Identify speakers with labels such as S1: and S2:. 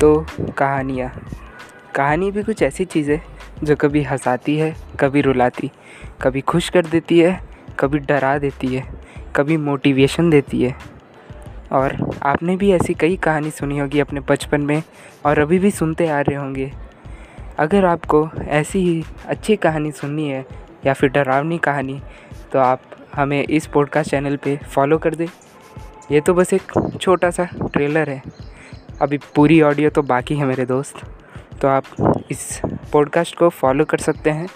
S1: तो कहानियाँ। कहानी भी कुछ ऐसी चीज़ है जो कभी हंसाती है, कभी रुलाती, कभी खुश कर देती है, कभी डरा देती है, कभी मोटिवेशन देती है। और आपने भी ऐसी कई कहानी सुनी होगी अपने बचपन में और अभी भी सुनते आ रहे होंगे। अगर आपको ऐसी ही अच्छी कहानी सुननी है या फिर डरावनी कहानी तो आप हमें इस पॉडकास्ट चैनल पे फॉलो कर दें। ये तो बस एक छोटा सा ट्रेलर है। अभी पूरी ऑडियो तो बाकी है मेरे दोस्त। तो आप इस पॉडकास्ट को फॉलो कर सकते हैं।